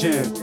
Nation.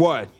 What?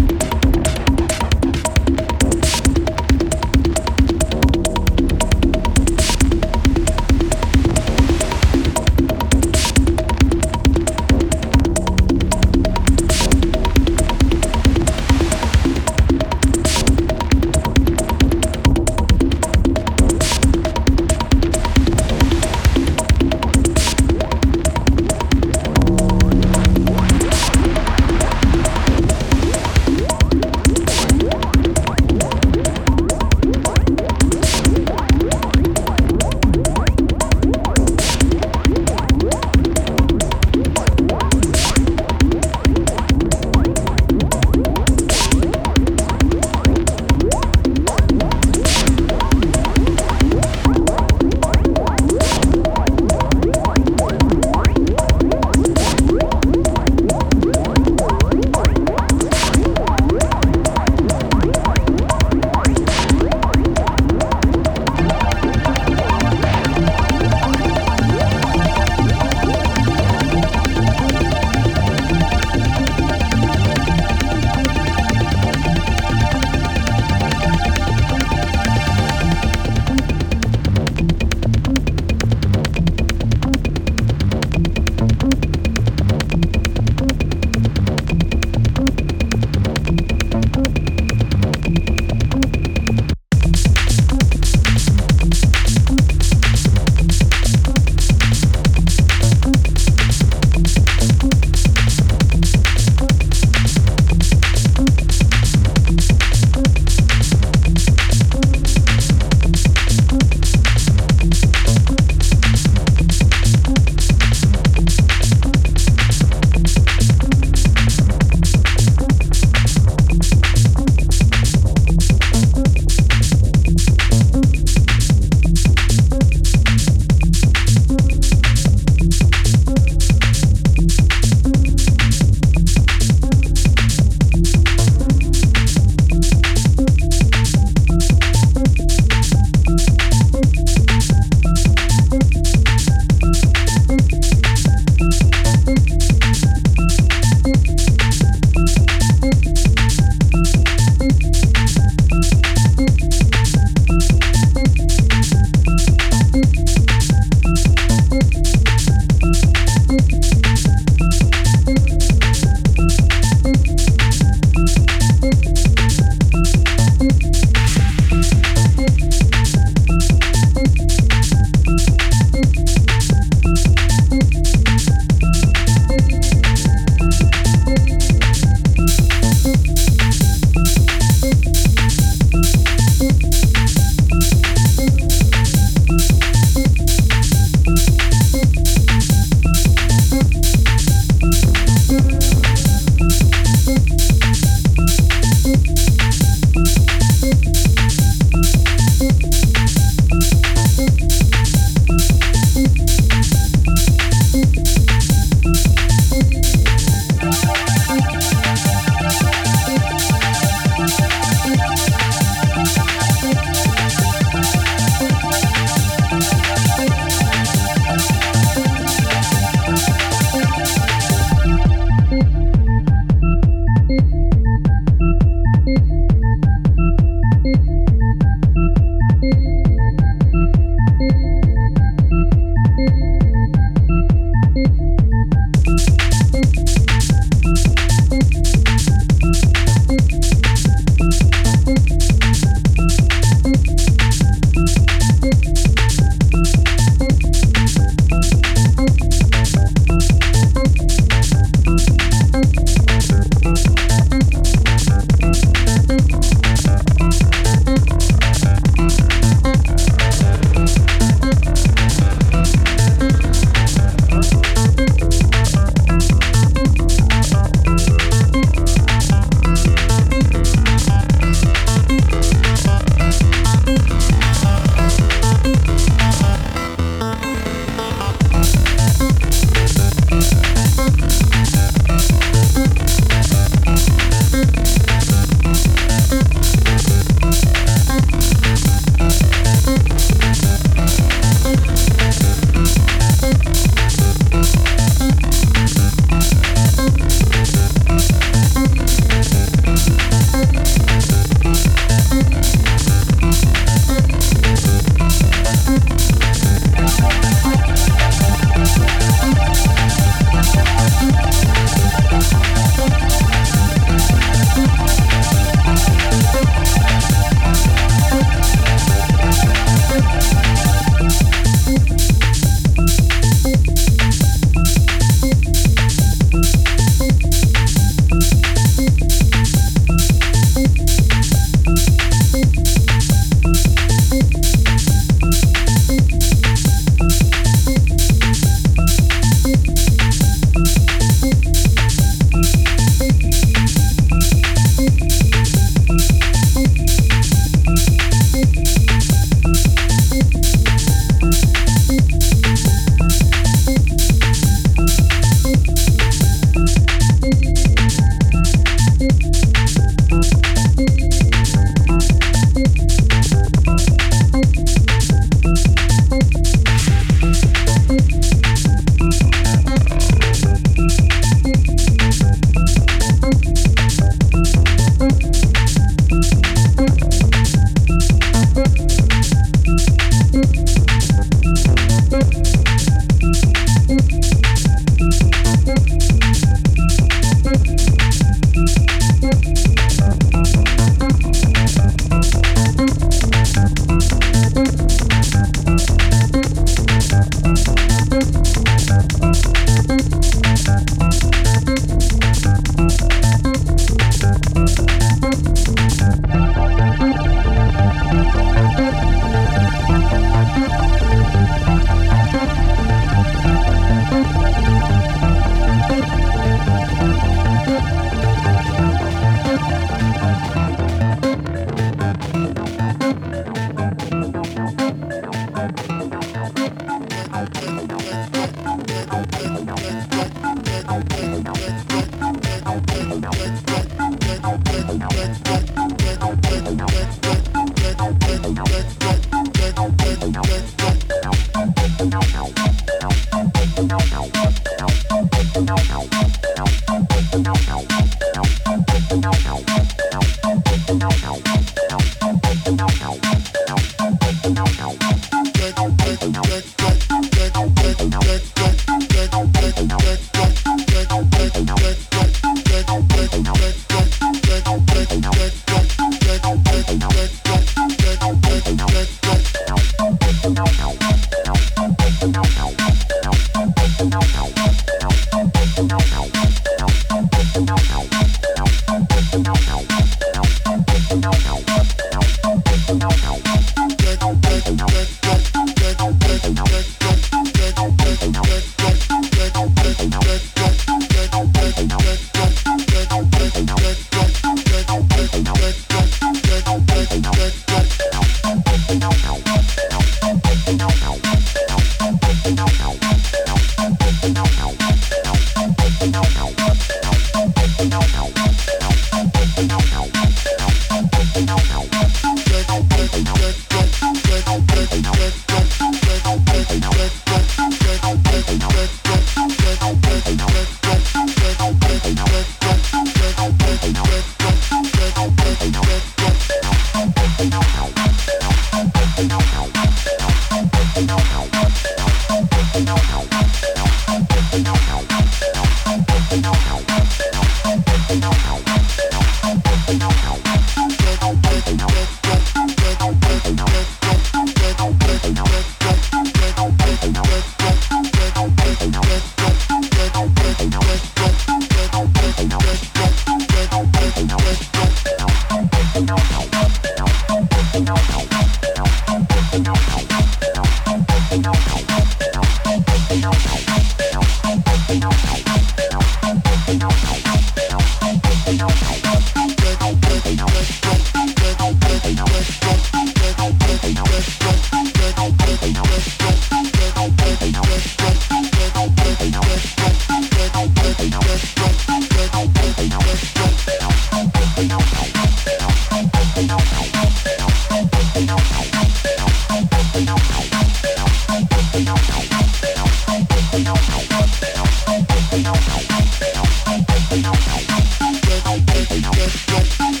Thank you.